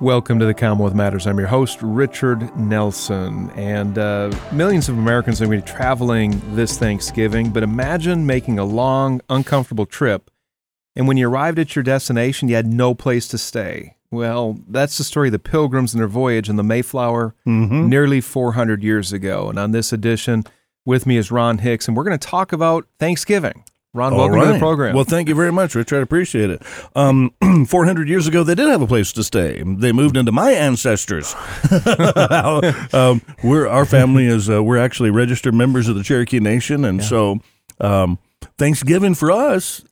Welcome to the Commonwealth Matters. I'm your host, Richard Nelson. And uh, millions of Americans are going to be traveling this Thanksgiving, but imagine making a long, uncomfortable trip. And when you arrived at your destination, you had no place to stay. Well, that's the story of the Pilgrims and their voyage in the Mayflower Mm-hmm. nearly 400 years ago. And on this edition, with me is Ron Hicks, and we're going to talk about Thanksgiving. Ron, All welcome to the program. Well, thank you very much, Richard. I appreciate it. Um, 400 years ago, they did have a place to stay. They moved into my ancestors. um, we're our family is uh, we're actually registered members of the Cherokee Nation, and so um, Thanksgiving for us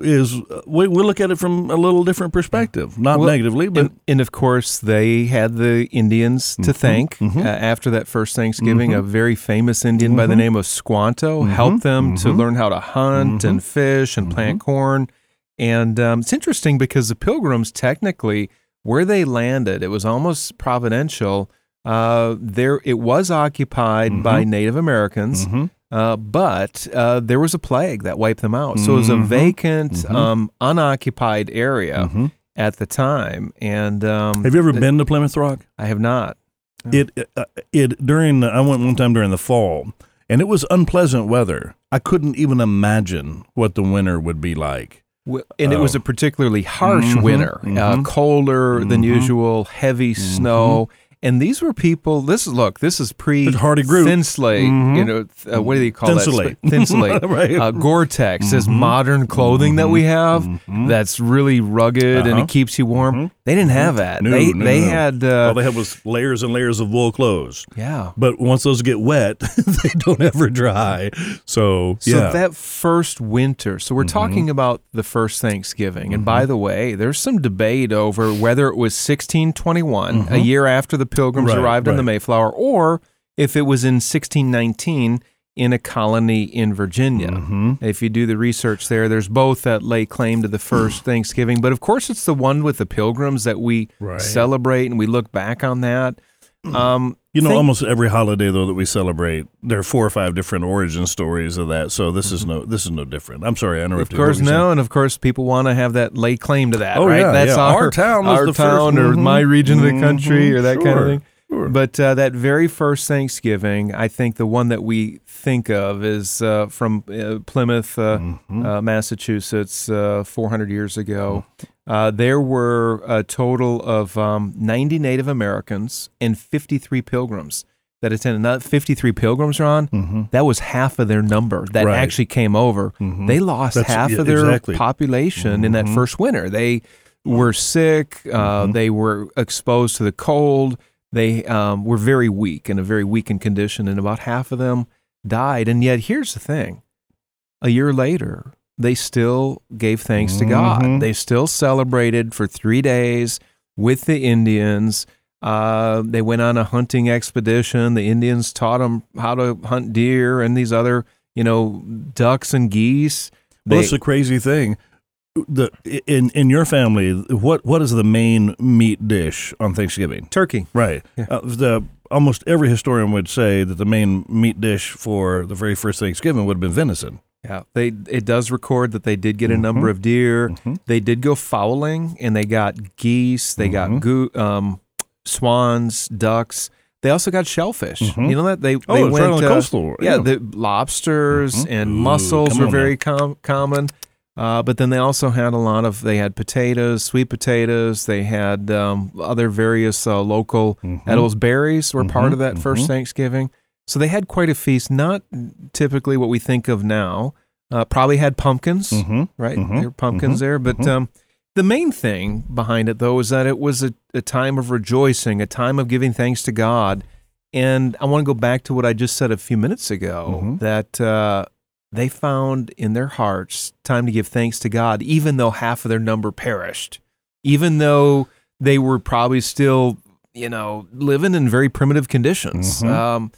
is we, we look at it from a little different perspective, not Well, negatively, but and, and of course, they had the Indians Mm-hmm. to thank uh, mm-hmm. after that first Thanksgiving. Mm-hmm. A very famous Indian by the mm-hmm. name of Squanto helped them to learn how to hunt and fish and plant corn. And um, it's interesting because the Pilgrims, technically, where they landed, it was almost providential. Uh, there, it was occupied by Native Americans. Uh, but uh, there was a plague that wiped them out. So it was a vacant, um, unoccupied area at the time. And um, have you ever been to Plymouth Rock? I have not. It uh, it during the, I went one time during the fall, and it was unpleasant weather. I couldn't even imagine what the winter would be like. And it was a particularly harsh Mhm, winter, uh, mhm. colder than Mhm. usual, heavy snow. And these were people. This is look. This is pre Hardy Group. thin slate. Mhm. You know, uh, what do they call Thinsulate. that? Thin slate. Right. Uh, Gore-Tex. This Mhm. modern clothing that we have. Mhm. That's really rugged and Uh-huh. it keeps you warm. Mhm. They didn't have that. No, they no, they no. had. All Uh, they had was layers and layers of wool clothes. yeah. But once those get wet, they don't ever dry. So, yeah. So that first winter, so we're Mm-hmm. talking about the first Thanksgiving. And by the way, there's some debate over whether it was 1621, a year after the Pilgrims Mm-hmm. Right, arrived on the. Mayflower, or if it was in 1619 in a colony in Virginia. Mhm. If you do the research there, there's both that lay claim to the first Thanksgiving, but of course it's the one with the Pilgrims that we Right. celebrate and we look back on that. Um, You know, think- almost every holiday though that we celebrate, there are four or five different origin stories of that. So this is no this is no different. I'm sorry, I Mm-hmm. Of course, no, and of course, people want to have that lay claim to that, Oh, right? yeah, That's yeah. our, Our town was our the first- town, or mhm, my region of the country, mhm, or that kind of thing. sure. But uh, that very first Thanksgiving, I think the one that we think of is uh, from uh, Plymouth, uh, Mm-hmm. uh, Massachusetts, uh, 400 years ago. Uh, there were a total of um, 90 Native Americans and 53 pilgrims that attended. Not 53 pilgrims, Ron. That was half of their number that Mm-hmm. Right. actually came over. Mhm. They lost That's- half yeah, of their exactly. population in that Mhm. first winter. They were sick. Uh, Mhm. They were exposed to the cold. They um, were very weak in a very weakened condition, and about half of them died. And yet, here's the thing: a year later, they still gave thanks to God. Mhm. They still celebrated for three days with the Indians. Uh, they went on a hunting expedition. The Indians taught them how to hunt deer and these other, you know, ducks and geese. Well, They- that's the crazy thing. The in in your family, what what is the main meat dish on Thanksgiving? turkey. Right. Yeah. Uh, the almost every historian would say that the main meat dish for the very first Thanksgiving would have been venison. Yeah, they it does record that they did get a number of deer. Mhm. They did go fowling, and they got geese. They got Mhm. goo, um, swans, ducks. They also got shellfish. Mhm. You know that they Oh, they went right on the uh, coastal. Yeah, the lobsters Mhm. and Ooh, mussels were very com- common. Uh, but then they also had a lot of they had potatoes, sweet potatoes. They had um, other various uh, local Mhm. edibles. Berries were part of that first. Thanksgiving. So they had quite a feast. Not typically what we think of now. Uh, probably had pumpkins, Mhm. right? Mhm, There were pumpkins mhm, there. But mhm. um, the main thing behind it, though, is that it was a, a time of rejoicing, a time of giving thanks to God. And I want to go back to what I just said a few minutes ago Mhm. that uh, they found in their hearts time to give thanks to God, even though half of their number perished, even though they were probably still you know, living in very primitive conditions. Mhm. Um,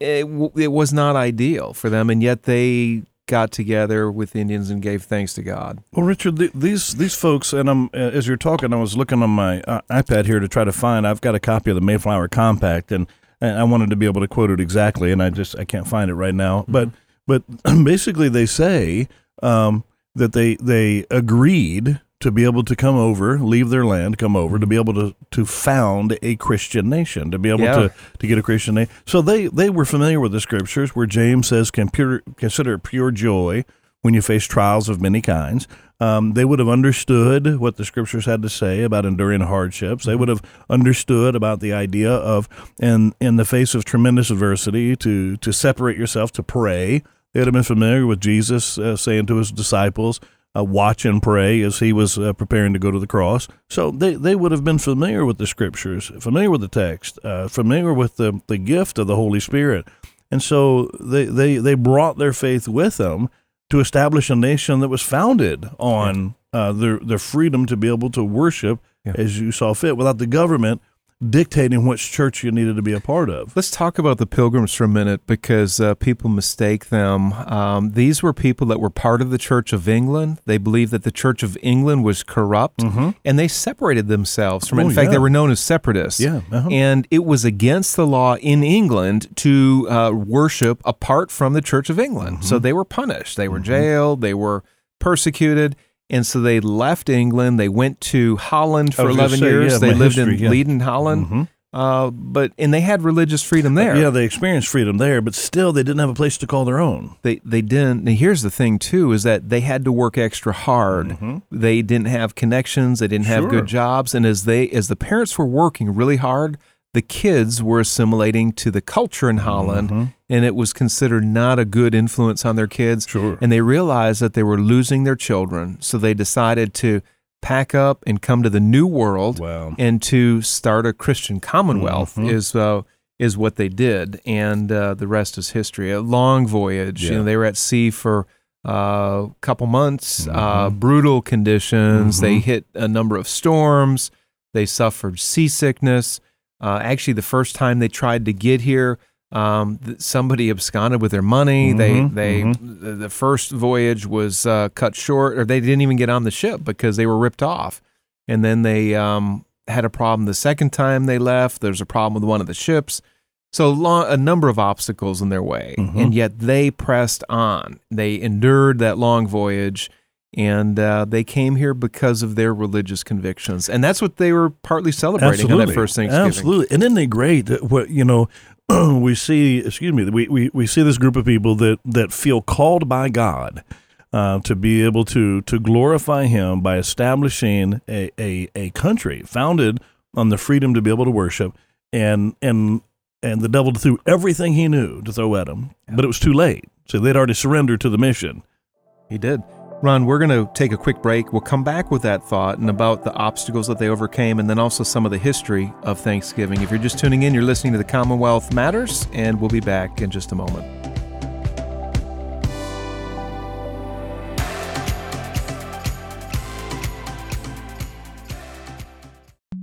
it, w- it was not ideal for them, and yet they got together with Indians and gave thanks to God. Well, Richard, th- these these folks, and I'm uh, as you're talking, I was looking on my uh, iPad here to try to find. I've got a copy of the Mayflower Compact, and, and I wanted to be able to quote it exactly, and I just I can't find it right now. But but basically, they say um, that they they agreed to be able to come over, leave their land, come over to be able to to found a Christian nation, to be able Yeah. to to get a Christian name. So they they were familiar with the scriptures, where James says, "Can consider pure joy when you face trials of many kinds." Um, they would have understood what the scriptures had to say about enduring hardships. They would have understood about the idea of, in in the face of tremendous adversity, to to separate yourself, to pray. They would have been familiar with Jesus uh, saying to his disciples, uh, "Watch and pray," as he was uh, preparing to go to the cross. So they, they would have been familiar with the scriptures, familiar with the text, uh, familiar with the, the gift of the Holy Spirit, and so they, they they brought their faith with them to establish a nation that was founded on uh, their their freedom to be able to worship Yeah. as you saw fit, without the government dictating which church you needed to be a part of. Let's talk about the pilgrims for a minute because uh, people mistake them. Um, these were people that were part of the Church of England. They believed that the Church of England was corrupt and they separated themselves from it. Oh, In fact, yeah. they were known as separatists. Yeah, uh-huh. And it was against the law in England to uh, worship apart from the Church of England. Mm-hmm. So they were punished. They were jailed. They were persecuted. And so they left England. They went to Holland for 11 say, years. yeah, they lived history, in yeah. Leiden, Holland. Mhm. Uh, but and they had religious freedom there. Yeah, they experienced freedom there, but still they didn't have a place to call their own. They they didn't. And here's the thing too: is that they had to work extra hard. They didn't have connections. They didn't have Mm-hmm. Good jobs. And as they as the parents were working really hard, the kids were assimilating to the culture in Holland, Mm-hmm. and it was considered not a good influence on their kids. Sure. And they realized that they were losing their children, so they decided to pack up and come to the new world Wow. and to start a Christian commonwealth Mhm. is uh, is what they did, and uh, the rest is history. A long voyage. You know, they were at sea for uh, a couple months. Uh, Mm-hmm. brutal conditions. They hit a number of storms. They suffered seasickness. Uh, actually, the first time they tried to get here. Um, th- somebody absconded with their money. Mhm, They, they, the, the first voyage was uh, cut short, or they didn't even get on the ship because they were ripped off and then they um, had a problem the second time they left. There's a problem with one of the ships. So long, a number of obstacles in their way, Mhm. and yet they pressed on. They endured that long voyage, and uh, they came here because of their religious convictions, and that's what they were partly celebrating on that first Thanksgiving. Absolutely. And isn't they great? that What you know, we see. Excuse me. We, we we see this group of people that that feel called by God. Uh, to be able to to glorify Him by establishing a, a, a country founded on the freedom to be able to worship, and and and the devil threw everything he knew to throw at him, but it was too late. So they'd already surrendered to the mission. He did. Ron, we're going to take a quick break. We'll come back with that thought and about the obstacles that they overcame, and then also some of the history of Thanksgiving. If you're just tuning in, you're listening to the Commonwealth Matters, and we'll be back in just a moment.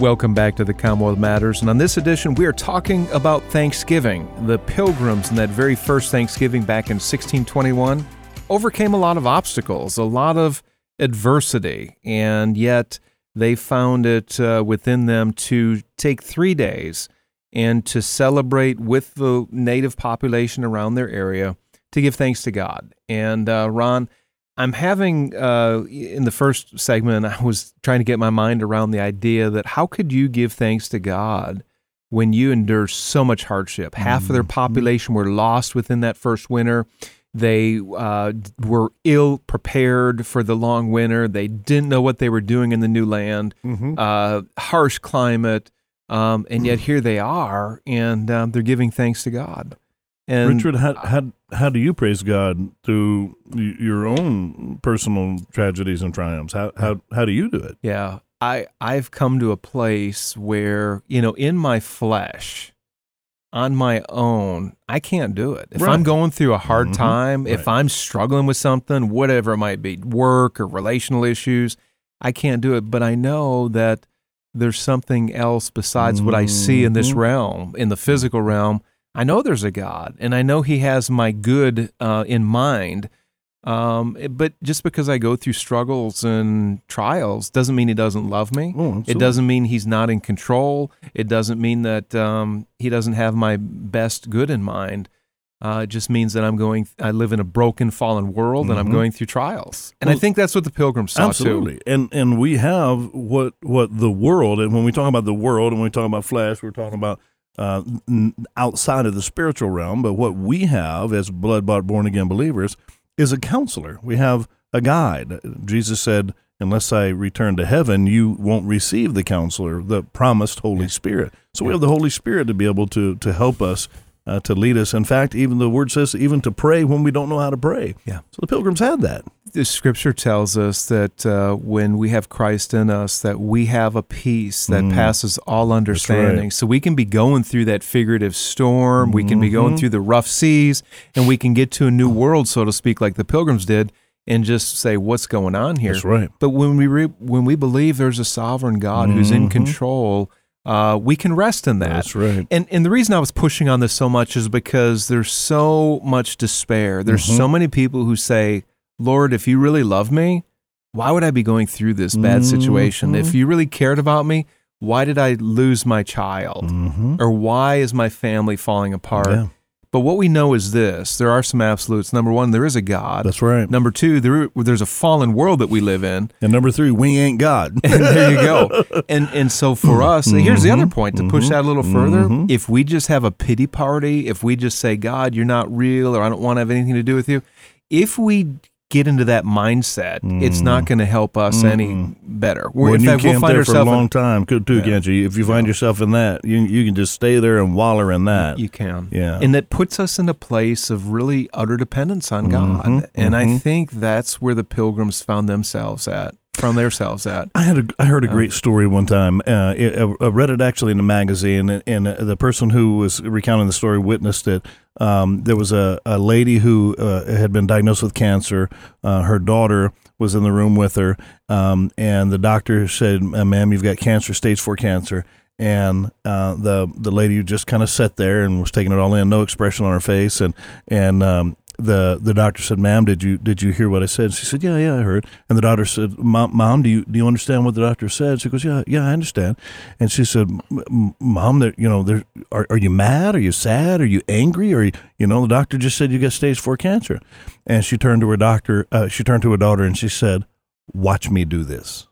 Welcome back to the Commonwealth Matters. And on this edition, we are talking about Thanksgiving. The pilgrims in that very first Thanksgiving back in 1621 overcame a lot of obstacles, a lot of adversity, and yet they found it uh, within them to take three days and to celebrate with the native population around their area to give thanks to God. And uh, Ron, I'm having uh, in the first segment, I was trying to get my mind around the idea that how could you give thanks to God when you endure so much hardship. Half of their population were lost within that first winter. They uh, were ill prepared for the long winter. They didn't know what they were doing in the new land, uh, harsh climate, um, and yet here they are, and um, they're giving thanks to God. And Richard, how, how how do you praise God through your own personal tragedies and triumphs? How how how do you do it? Yeah, I I've come to a place where you know, in my flesh, on my own, I can't do it. If Right. I'm going through a hard Mhm. time, if I'm struggling with something, whatever it might be, work or relational issues, I can't do it. But I know that there's something else besides what I see in this Mhm. realm, in the physical realm. I know there's a God, and I know He has my good uh, in mind. Um, but just because I go through struggles and trials doesn't mean He doesn't love me. Oh, It doesn't mean He's not in control. It doesn't mean that um, He doesn't have my best good in mind. Uh, it just means that I'm going. I live in a broken, fallen world, and I'm Mhm. going through trials. And I think that's what the pilgrims saw too. Absolutely, and and we have what what the world, and when we talk about the world, and when we talk about flesh, we're talking about uh, outside of the spiritual realm. But what we have as blood bought, born again believers is a counselor. We have a guide. Jesus said, "Unless I return to heaven, you won't receive the counselor, the promised Holy Spirit." So we have the Holy Spirit to be able to to help us. Uh, to lead us. In fact, even the word says even to pray when we don't know how to pray. Yeah. So the pilgrims had that. the scripture tells us that uh, when we have Christ in us, that we have a peace that Mm. passes all understanding. So we can be going through that figurative storm, we can be going Mhm. through the rough seas, and we can get to a new world, so to speak, like the pilgrims did, and just say, "What's going on here?" That's right. But when we re- when we believe there's a sovereign God who's in Mhm. control, uh, we can rest in that. That's right. And and the reason I was pushing on this so much is because there's so much despair. There's Mhm. so many people who say, "Lord, if you really love me, why would I be going through this bad situation? Mhm. If you really cared about me, why did I lose my child? Mm-hmm. Or why is my family falling apart?" Yeah, But what we know is this: there are some absolutes. Number one, there is a God. that's right. Number two, there there's a fallen world that we live in. And number three, we ain't God. And there you go. And and so for us, here's the other point to push mhm, that a little further. mhm. If we just have a pity party, if we just say, God, you're not real, or I don't want to have anything to do with you, if we get into that mindset, it's not going to help us any better. We're, Well, in you fact, we'll camped find there for a long time, could too, Yeah. can't you? If you find yourself in that, you you can just stay there and waller in that. you can. Yeah. And that puts us in a place of really utter dependence on God. Mhm, And I mhm. think that's where the pilgrims found themselves at, found themselves at. I had a, I heard a Oh. great story one time. Uh, it, I read it actually in a magazine, and, and the person who was recounting the story witnessed it. Um, there was a, a lady who uh, had been diagnosed with cancer. Uh, her daughter was in the room with her, um, and the doctor said, "Uh, "Ma'am, you've got cancer, stage four cancer." And uh, the the lady just kind of sat there and was taking it all in, no expression on her face, and and um, the the doctor said, "Ma'am, did you did you hear what I said?" She said, "Yeah, yeah, I heard." And the daughter said, "Mom, do you do you understand what the doctor said?" She goes, "Yeah, yeah, I understand." And she said, "M- m- "Mom, there, you know, there are are you mad? Are you sad? Are you angry? Or you know, the doctor just said you got stage four cancer." And she turned to her doctor. Uh, she turned to her daughter and she said, "Watch me do this.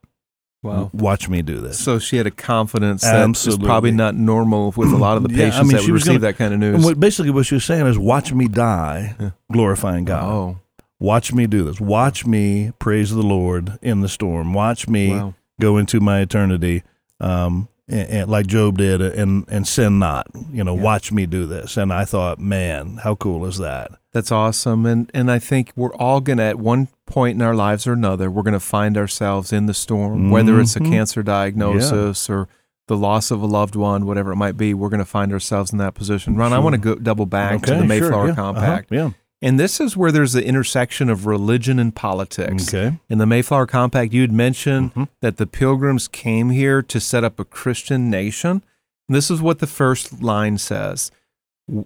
Wow. Watch me do this." So she had a confidence that is Absolutely. probably not normal with a lot of the Yeah, I patients mean, that she receive gonna- that kind of And news. what basically what she was saying is, "Watch me die, Yeah. glorifying God." Oh, Watch me do this. Watch me praise the Lord in the storm. Watch me wow. go into my eternity, um, and, and like Job did, and and sin not. You know, Yeah. watch me do this. And I thought, man, how cool is that? That's awesome. And and I think we're all gonna at one point in our lives or another, we're gonna find ourselves in the storm, whether it's a Mhm. cancer diagnosis or the loss of a loved one, whatever it might be, we're going to find ourselves in that position. Ron, I want to go double back to Okay, the sure, Mayflower yeah, uh-huh, Compact. yeah. And this is where there's the intersection of religion and politics. Okay. In the Mayflower Compact, you had mentioned Mhm. that the pilgrims came here to set up a Christian nation. And this is what the first line says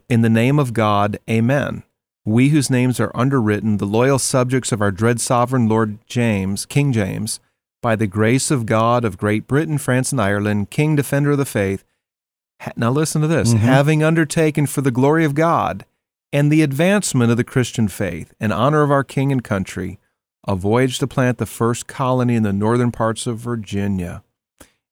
In the name of God, Amen. We whose names are underwritten, the loyal subjects of our dread sovereign Lord James, King James, by the grace of God of Great Britain, France, and Ireland, King Defender of the Faith. Ha- Now listen to this Mhm. having undertaken for the glory of God and the advancement of the Christian faith and honor of our King and country, a voyage to plant the first colony in the northern parts of Virginia.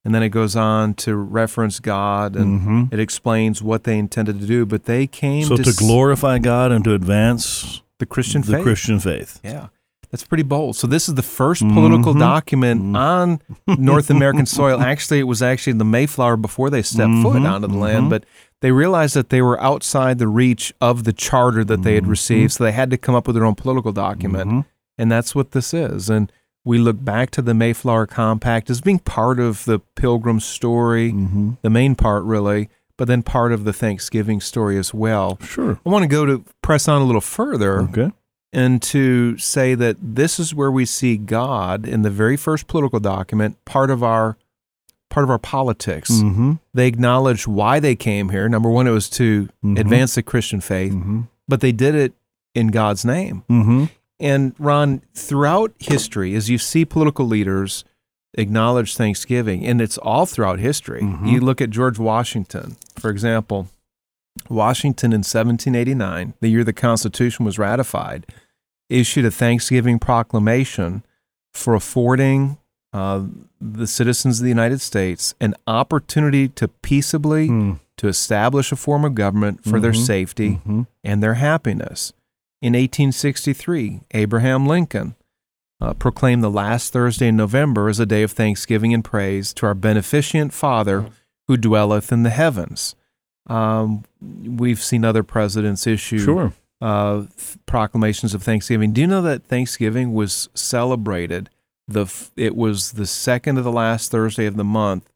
and then it goes on to reference God and mm-hmm. it explains what they intended to do. But they came Mm-hmm. So to, to glorify God and to advance the Christian the faith. Christian faith. Yeah. That's pretty bold. So this is the 1st political mm-hmm. document mm-hmm. on North American soil. Actually, it was actually the Mayflower before they stepped foot onto the land, but they realized that they were outside the reach of the charter that they had mm-hmm. received, so they had to come up with their own political document. Mm-hmm. And that's what this is. And we look back to the Mayflower Compact as being part of the Pilgrim story, mm-hmm. the main part really, but then part of the Thanksgiving story as well. Sure. I want to go to press on a little further Okay. and to say that this is where we see God in the very first political document, part of our part of our politics. Mm-hmm. They acknowledged why they came here. Number one, it was to Mhm. advance the Christian faith, Mm-hmm. but they did it in God's name. Mm-hmm. And Ron, throughout history, as you see political leaders acknowledge Thanksgiving, and it's all throughout history. Mhm. You look at George Washington, for example. Washington in 1789, the year the Constitution was ratified, issued a Thanksgiving proclamation for affording uh, the citizens of the United States an opportunity to peaceably Mm. to establish a form of government for their Mhm. safety Mhm. and their happiness. In 1863, Abraham Lincoln uh, proclaimed the last Thursday in November as a day of thanksgiving and praise to our beneficent Father who dwelleth in the heavens. Um, we've seen other presidents issue Sure. uh, th- proclamations of Thanksgiving. Do you know that Thanksgiving was celebrated? The it was the second of the last Thursday of the month,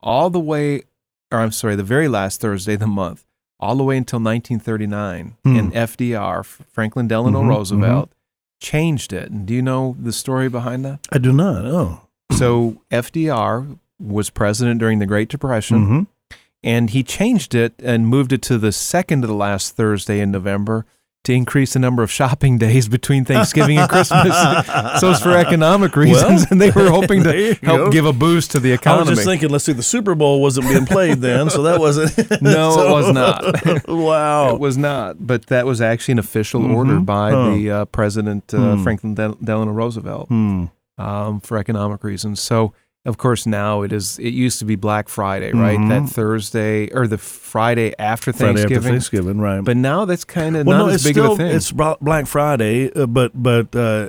all the way, or I'm sorry, the very last Thursday of the month, all the way until 1939. Hmm. And FDR, Franklin Delano Mhm, Roosevelt, changed it. And do you know the story behind that? I do not. Oh. so FDR was president during the Great Depression Mm-hmm. and he changed it and moved it to the second to the last Thursday in November to increase the number of shopping days between Thanksgiving and Christmas. so it's for economic reasons, Well, and they were hoping to help go. give a boost to the economy. I was just thinking, let's see, the Super Bowl wasn't being played then, so that wasn't. No, it was not. wow. It was not, but that was actually an official Mhm. order by Huh. the uh, President uh, Hmm. Franklin Del- Delano Roosevelt Hmm. um, for economic reasons. So, of course, now it is. It used to be Black Friday, right? Mhm. That Thursday or the Friday after Friday Thanksgiving. after Thanksgiving, right? But now that's kind of well, not no, as it's big still of a thing. it's Black Friday, uh, but but uh,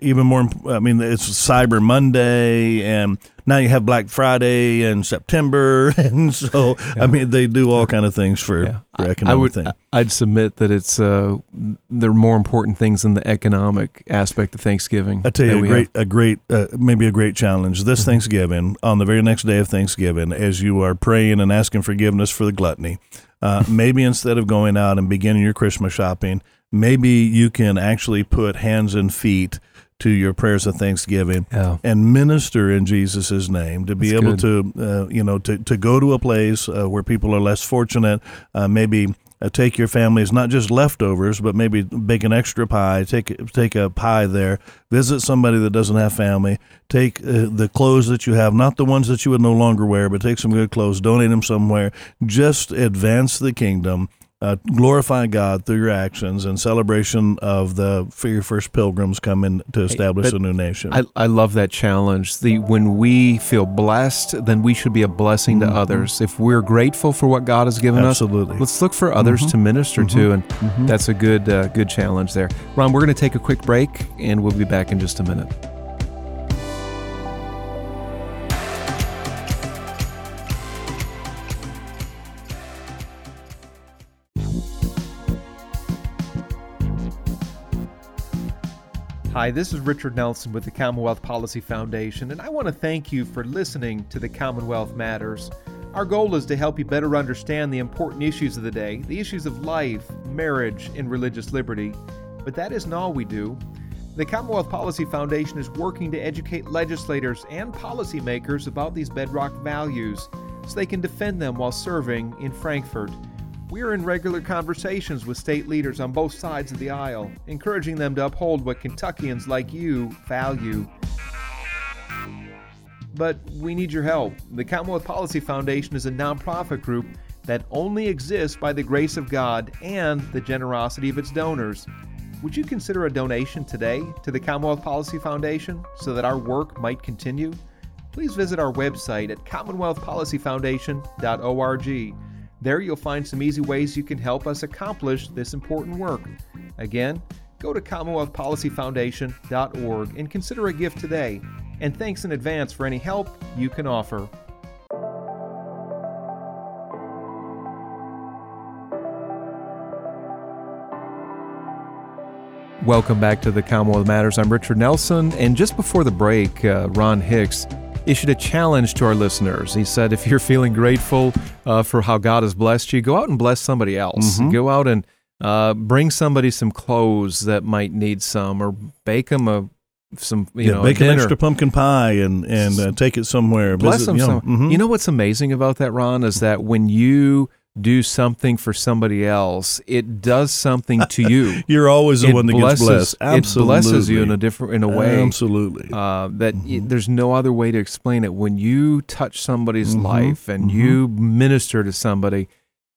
even more. I mean, it's Cyber Monday, and now you have Black Friday in September, and so I mean, they do all kind of things for, Yeah. for economic I would. thing. I'd submit that it's uh, there are more important things than the economic aspect of Thanksgiving. I tell you, a great, have. a great, uh, maybe a great challenge this Mm-hmm. Thanksgiving on the very next day of Thanksgiving, as you are praying and asking forgiveness for the gluttony. Uh, maybe instead of going out and beginning your Christmas shopping, maybe you can actually put hands and feet to your prayers of Thanksgiving Yeah. and minister in Jesus' name to be That's able to, uh, you know, to, to go to a place uh, where people are less fortunate, uh, maybe uh, take your families, not just leftovers, but maybe bake an extra pie, take, take a pie there, visit somebody that doesn't have family, take uh, the clothes that you have, not the ones that you would no longer wear, but take some good clothes, donate them somewhere, just advance the kingdom. Uh, glorify God through your actions in celebration of the for your first pilgrims coming to establish but a new nation. I, I love that challenge. The when we feel blessed, then we should be a blessing to others. If we're grateful for what God has given us, Mm-hmm. Absolutely. Mm-hmm. let's look for others to minister to, and that's a good uh, good challenge there. Ron, we're going to take a quick break, and we'll be back in just a minute. Hi, this is Richard Nelson with the Commonwealth Policy Foundation, and I want to thank you for listening to the Commonwealth Matters. Our goal is to help you better understand the important issues of the day, the issues of life, marriage, and religious liberty. But that isn't all we do. The Commonwealth Policy Foundation is working to educate legislators and policymakers about these bedrock values so they can defend them while serving in Frankfort. We are in regular conversations with state leaders on both sides of the aisle, encouraging them to uphold what Kentuckians like you value. But we need your help. The Commonwealth Policy Foundation is a nonprofit group that only exists by the grace of God and the generosity of its donors. Would you consider a donation today to the Commonwealth Policy Foundation so that our work might continue? please visit our website at commonwealthpolicyfoundation.org. There you'll find some easy ways you can help us accomplish this important work. Again, go to commonwealthpolicyfoundation.org and consider a gift today. And thanks in advance for any help you can offer. Welcome back to the Commonwealth Matters. I'm Richard Nelson, and just before the break, uh, Ron Hicks issued a challenge to our listeners. He said, if you're feeling grateful uh, for how God has blessed you, go out and bless somebody else. Mm-hmm. Go out and uh, bring somebody some clothes that might need some, or bake them a some you yeah, know bake an extra pumpkin pie and and uh, take it somewhere. Bless visit, them. You know, mm-hmm. you know what's amazing about that, Ron, is that when you do something for somebody else, it does something to you. You're always the it one that blesses, gets blessed. Absolutely. It blesses you in a different in a way. Absolutely. Uh, that mm-hmm. y- there's no other way to explain it. When you touch somebody's mm-hmm. life and mm-hmm. you minister to somebody,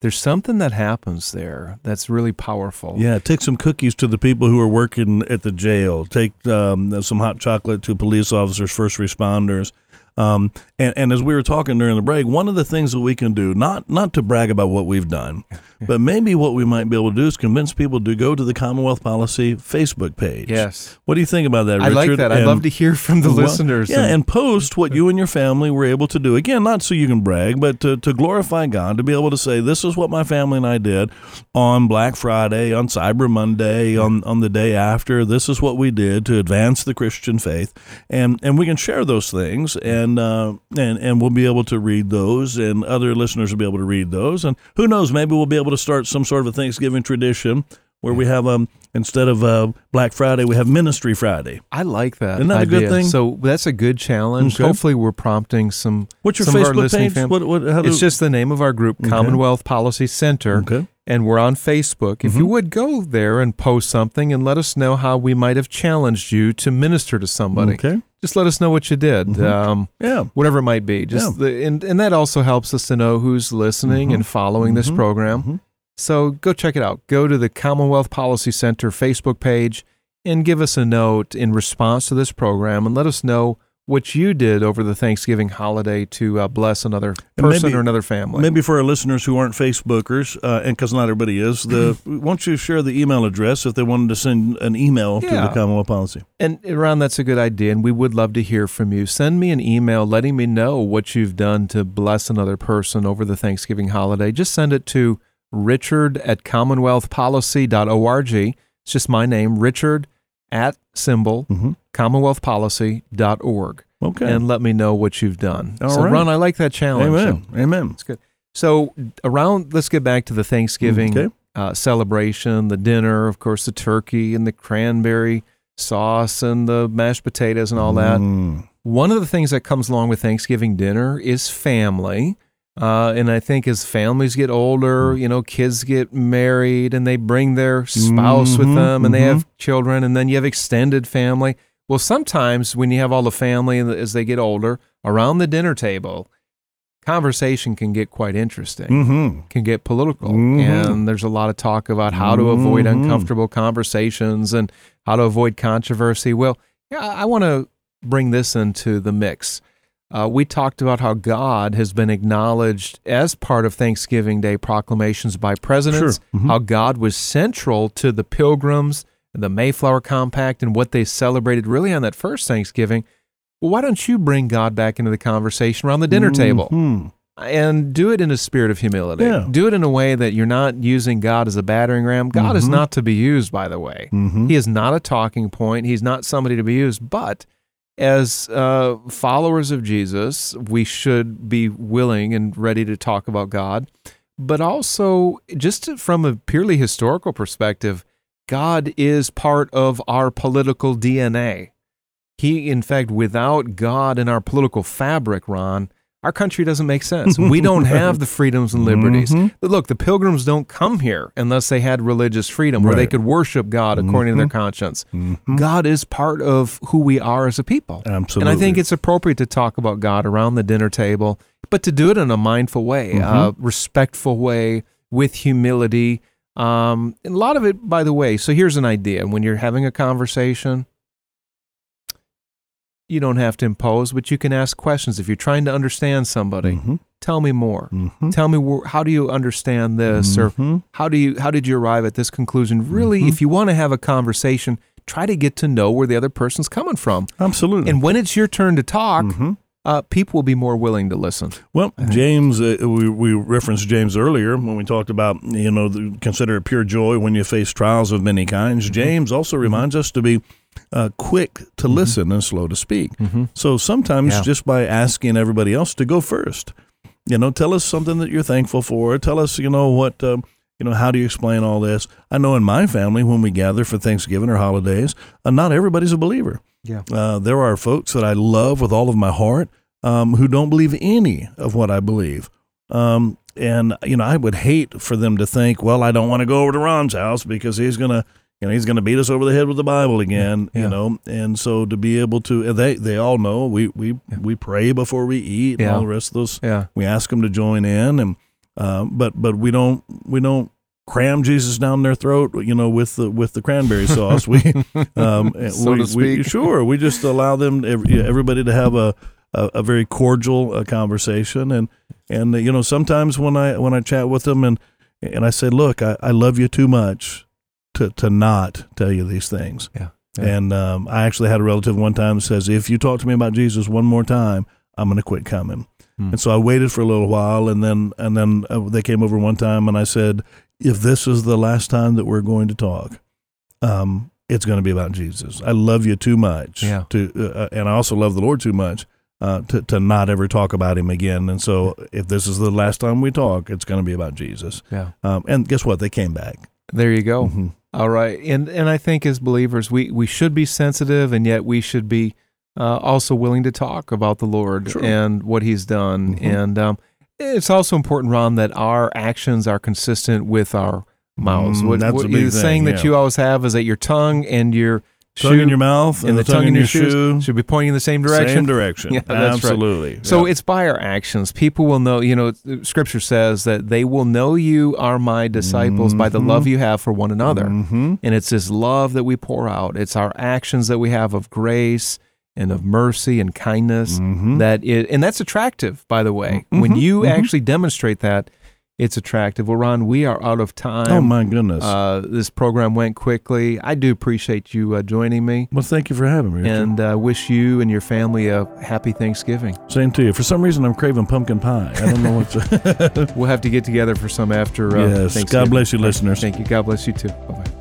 there's something that happens there that's really powerful. Yeah, take some cookies to the people who are working at the jail. Take um, some hot chocolate to police officers, first responders. Um, and, and as we were talking during the break, one of the things that we can do, not not to brag about what we've done, but maybe what we might be able to do is convince people to go to the Commonwealth Policy Facebook page. Yes. What do you think about that, Richard? I like that. I'd love to hear from the well, listeners. Yeah, and, and, post what you and your family were able to do. Again, not so you can brag, but to, to glorify God, to be able to say, this is what my family and I did on Black Friday, on Cyber Monday, on, on the day after. This is what we did to advance the Christian faith. And, and we can share those things, and, uh, and, and we'll be able to read those, and other listeners will be able to read those. And who knows, maybe we'll be able to start some sort of a Thanksgiving tradition where we have um instead of uh, Black Friday, we have Ministry Friday. I like that. Isn't that idea. a good thing? So that's a good challenge. Okay. Hopefully, we're prompting some. What's your some Facebook page? What, what, do, it's just the name of our group, okay. Commonwealth Policy Center. Okay. And we're on Facebook. If mm-hmm. you would go there and post something and let us know how we might have challenged you to minister to somebody. Okay just let us know what you did. Mm-hmm. Um, yeah, whatever it might be. Just yeah. the, and and that also helps us to know who's listening mm-hmm. and following mm-hmm. this program. Mm-hmm. So go check it out. Go to the Commonwealth Policy Center Facebook page and give us a note in response to this program and let us know what you did over the Thanksgiving holiday to uh, bless another person maybe, or another family. Maybe for our listeners who aren't Facebookers, uh, and because not everybody is, the won't you share the email address if they wanted to send an email yeah. to the Commonwealth Policy? And Ron, that's a good idea, and we would love to hear from you. Send me an email letting me know what you've done to bless another person over the Thanksgiving holiday. Just send it to richard at commonwealthpolicy.org. It's just my name, Richard at symbol mm-hmm. commonwealthpolicy.org. Okay. And let me know what you've done. All so, right. Ron, I like that challenge. Amen. So, Amen. It's good. So, around, let's get back to the Thanksgiving okay. uh, celebration, the dinner, of course, the turkey and the cranberry sauce and the mashed potatoes and all that. Mm. One of the things that comes along with Thanksgiving dinner is family. Uh, and I think as families get older, mm. you know, kids get married and they bring their spouse mm-hmm, with them and mm-hmm. they have children, and then you have extended family. Well, sometimes when you have all the family as they get older around the dinner table, conversation can get quite interesting, mm-hmm. can get political. Mm-hmm. And there's a lot of talk about how to avoid mm-hmm. uncomfortable conversations and how to avoid controversy. Well, yeah, I want to bring this into the mix. Uh, we talked about how God has been acknowledged as part of Thanksgiving Day proclamations by presidents, sure. mm-hmm. how God was central to the Pilgrims, and the Mayflower Compact, and what they celebrated really on that first Thanksgiving. Well, why don't you bring God back into the conversation around the dinner mm-hmm. table? And do it in a spirit of humility. Yeah. Do it in a way that you're not using God as a battering ram. God mm-hmm. is not to be used, by the way. Mm-hmm. He is not a talking point. He's not somebody to be used, but as uh, followers of Jesus, we should be willing and ready to talk about God. But also, just from a purely historical perspective, God is part of our political DNA. He, in fact, without God in our political fabric, Ron, our country doesn't make sense. We don't have the freedoms and liberties. Mm-hmm. Look, the pilgrims don't come here unless they had religious freedom where right. they could worship God according mm-hmm. to their conscience. Mm-hmm. God is part of who we are as a people. Absolutely. And I think it's appropriate to talk about God around the dinner table, but to do it in a mindful way, a Mm-hmm. respectful way, with humility. Um, and a lot of it, by the way, so here's an idea when you're having a conversation, you don't have to impose, but you can ask questions. If you're trying to understand somebody, Mm-hmm. tell me more. Tell me wh- how do you understand this, Mm-hmm. or how do you how did you arrive at this conclusion? Really, if you want to have a conversation, try to get to know where the other person's coming from. Absolutely. And when it's your turn to talk, Mm-hmm. uh, people will be more willing to listen. Well, James, uh, we, we referenced James earlier when we talked about, you know, the, consider it pure joy when you face trials of many kinds. Mm-hmm. James also reminds us to be uh, quick to listen and slow to speak. So sometimes Yeah. just by asking everybody else to go first, you know, tell us something that you're thankful for. Tell us, you know, what, um, you know, how do you explain all this? I know in my family, when we gather for Thanksgiving or holidays, uh, not everybody's a believer. Yeah. Uh, there are folks that I love with all of my heart um, who don't believe any of what I believe. Um, and you know, I would hate for them to think, well, I don't want to go over to Ron's house because he's gonna, you know, he's gonna beat us over the head with the Bible again. Yeah. You know, and so to be able to, they they all know we we we pray before we eat and Yeah. all the rest of those. Yeah. We ask them to join in, and um, but but we don't we don't cram Jesus down their throat, you know, with the with the cranberry sauce. We, um, So we, to we speak. sure we just allow them everybody to have a a, a very cordial uh, conversation, and and uh, you know sometimes when I when I chat with them and and I say, look, I, I love you too much to to not tell you these things. Yeah. And um, I actually had a relative one time that says, if you talk to me about Jesus one more time, I'm going to quit coming. Hmm. And so I waited for a little while, and then and then uh, they came over one time, and I said, if this is the last time that we're going to talk, um, it's going to be about Jesus. I love you too much, Yeah. to, uh, and I also love the Lord too much. Uh, to, to not ever talk about him again. And so, if this is the last time we talk, it's going to be about Jesus. Yeah. Um, and guess what? They came back. There you go. Mhm. All right, and and I think as believers, we we should be sensitive, and yet we should be uh, also willing to talk about the Lord Sure. and what He's done. Mhm. And um, it's also important, Ron, that our actions are consistent with our mouths. Mm, what that's what thing, saying that you always have is that your tongue and your Tongue shoe in your mouth and the, tongue, in your, shoes should be pointing in the same direction. Same direction. Yeah, that's right. Absolutely. So Yeah. it's by our actions. People will know, you know, scripture says that they will know you are my disciples by the love you have for one another. Mhm. And it's this love that we pour out. It's our actions that we have of grace and of mercy and kindness Mhm. that it, and that's attractive, by the way. When Mhm. you Mhm. actually demonstrate that, it's attractive. Well, Ron, we are out of time. Oh my goodness. Uh, this program went quickly. I do appreciate you uh, joining me well, thank you for having me. Richard. and uh, wish you and your family a happy Thanksgiving. Same to you. For some reason, I'm craving pumpkin pie. I don't know what to. We'll have to get together for some after uh, yes. God bless you, listeners. Thank you. God bless you too. Bye bye.